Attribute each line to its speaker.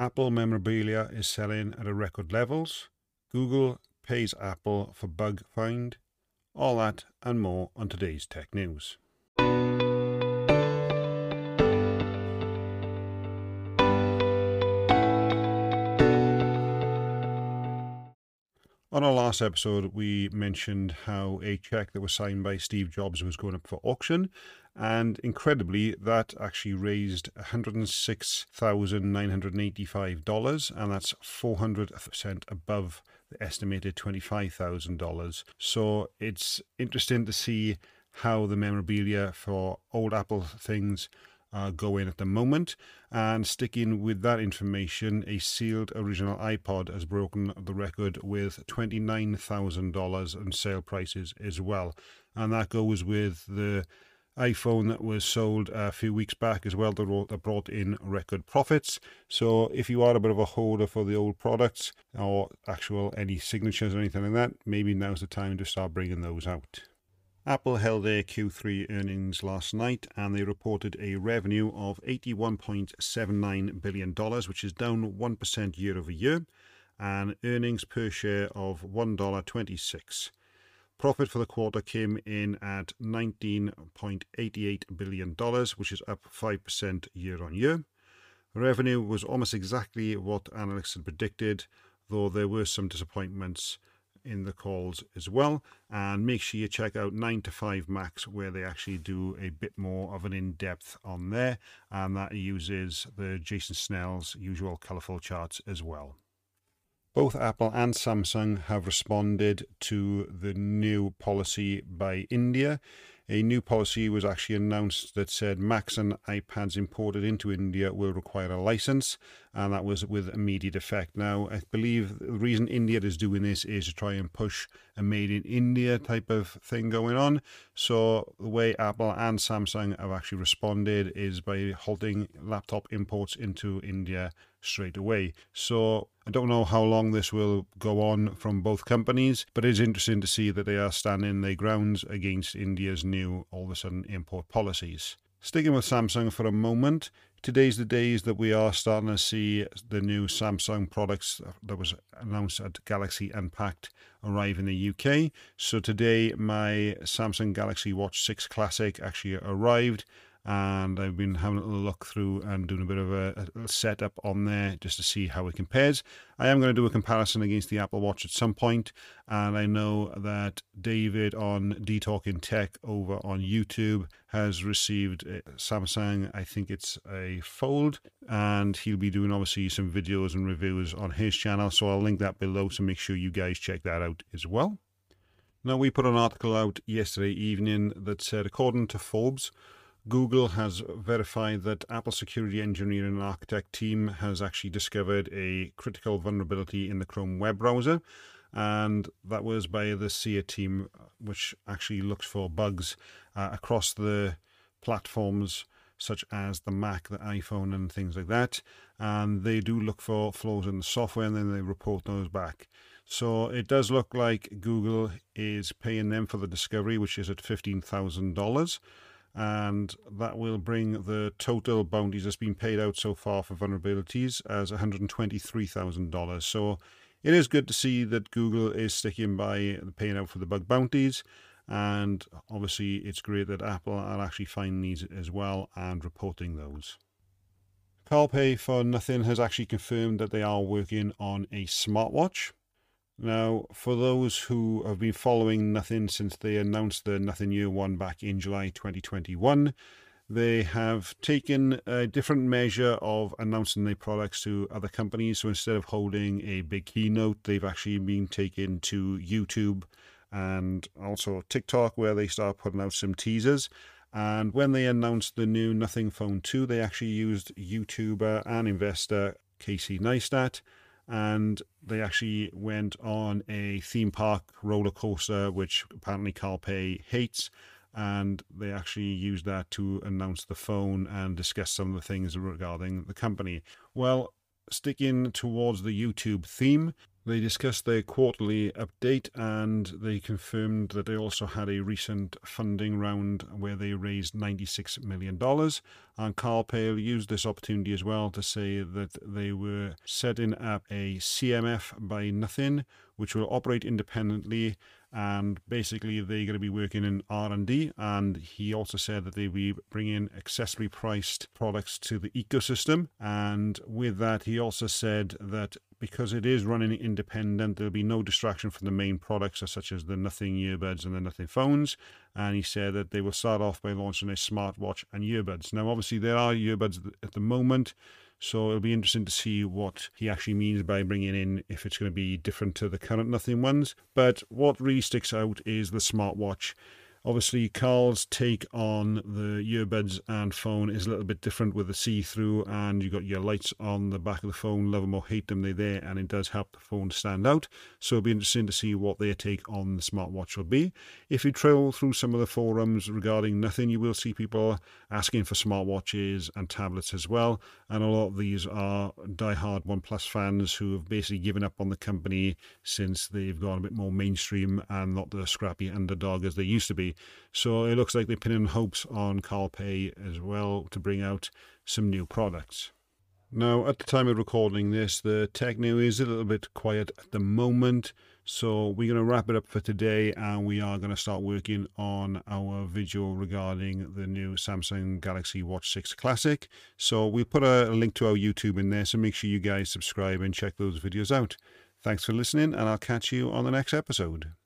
Speaker 1: Apple memorabilia is selling at a record levels. Google pays Apple for bug find. All that and more on today's tech news. On our last episode, we mentioned how a check that was signed by Steve Jobs was going up for auction, and incredibly, that actually raised $106,985, and that's 400% above the estimated $25,000. So it's interesting to see how the memorabilia for old Apple things uh, going at the moment. And sticking with that information, a sealed original iPod has broken the record with $29,000 in sale prices as well. And that goes with the iPhone that was sold a few weeks back as well that brought in record profits. So if you are a bit of a holder for the old products or actual any signatures or anything like that, maybe now's the time to start bringing those out. Apple held their Q3 earnings last night and they reported a revenue of $81.79 billion, which is down 1% year over year, and earnings per share of $1.26. Profit for the quarter came in at $19.88 billion, which is up 5% year on year. Revenue was almost exactly what analysts had predicted, though there were some disappointments in the calls as well. And make sure you check out 9 to 5 Max, where they actually do a bit more of an in depth on there. And that uses the Jason Snell's usual colorful charts as well. Both Apple and Samsung have responded to the new policy by India a new policy was actually announced that said Macs and iPads imported into India will require a license, and that was with immediate effect. Now, I believe the reason India is doing this is to try and push a made in India type of thing going on. So, the way Apple and Samsung have actually responded is by halting laptop imports into India straight away. So, I don't know how long this will go on from both companies, but it is interesting to see that they are standing their grounds against India's new, all of a sudden, import policies. Sticking with Samsung for a moment, today's the days that we are starting to see the new Samsung products that was announced at Galaxy Unpacked arrive in the UK. So today, my Samsung Galaxy Watch 6 Classic actually arrived and I've been having a little look through and doing a bit of a, a, setup on there just to see how it compares. I am going to do a comparison against the Apple Watch at some point, and I know that David on Dtalkingtech over on YouTube has received eh, Samsung. I think it's a Fold, and he'll be doing obviously some videos and reviews on his channel. So I'll link that below. So make sure you guys check that out as well. Now we put an article out yesterday evening that said, according to Forbes. Google has verified that Apple security engineering and architect team has actually discovered a critical vulnerability in the Chrome web browser. And that was by the SEAR team, which actually looks for bugs uh, across the platforms such as the Mac, the iPhone, and things like that. And they do look for flaws in the software and then they report those back. So it does look like Google is paying them for the discovery, which is at $15,000 and that will bring the total bounties that's been paid out so far for vulnerabilities as $123,000. So it is good to see that Google is sticking by paying out for the bug bounties. And obviously, it's great that Apple are actually finding these as well and reporting those. Carl Pei for Nothing has actually confirmed that they are working on a smartwatch. Now, for those who have been following Nothing since they announced the Nothing Ear One back in July 2021, they have taken a different measure of announcing their products to other companies. So instead of holding a big keynote, they've actually been taken to YouTube and also TikTok, where they start putting out some teasers. And when they announced the new Nothing Phone 2, they actually used YouTuber and investor Casey Neistat and they actually went on a theme park roller coaster, which apparently Carl Pei hates. And they actually used that to announce the phone and discuss some of the things regarding the company. Well, sticking towards the YouTube theme, They discussed their quarterly update and they confirmed that they also had a recent funding round where they raised $96 million. And Carl Pei used this opportunity as well to say that they were setting up a CMF by nothing, which will operate independently and basically they're going to be working in r&d and he also said that they'll be bringing accessibly priced products to the ecosystem and with that he also said that because it is running independent, there'll be no distraction from the main products, such as the Nothing earbuds and the Nothing phones. And he said that they will start off by launching a smartwatch and earbuds. Now, obviously, there are earbuds at the moment. So it'll be interesting to see what he actually means by bringing in, if it's going to be different to the current Nothing ones. But what really sticks out is the smartwatch. Obviously, Carl's take on the earbuds and phone is a little bit different with the see-through, and you've got your lights on the back of the phone. Love them or hate them, they're there, and it does help the phone stand out. So it'll be interesting to see what their take on the smartwatch will be. If you travel through some of the forums regarding nothing, you will see people asking for smartwatches and tablets as well, and a lot of these are die-hard OnePlus fans who have basically given up on the company since they've gone a bit more mainstream and not the scrappy underdog as they used to be. So it looks like they're pinning hopes on Carl Pei as well to bring out some new products. Now, at the time of recording this, the tech news is a little bit quiet at the moment. So we're going to wrap it up for today and we are going to start working on our video regarding the new Samsung Galaxy Watch 6 Classic. So we'll put a link to our YouTube in there, so make sure you guys subscribe and check those videos out. Thanks for listening and I'll catch you on the next episode.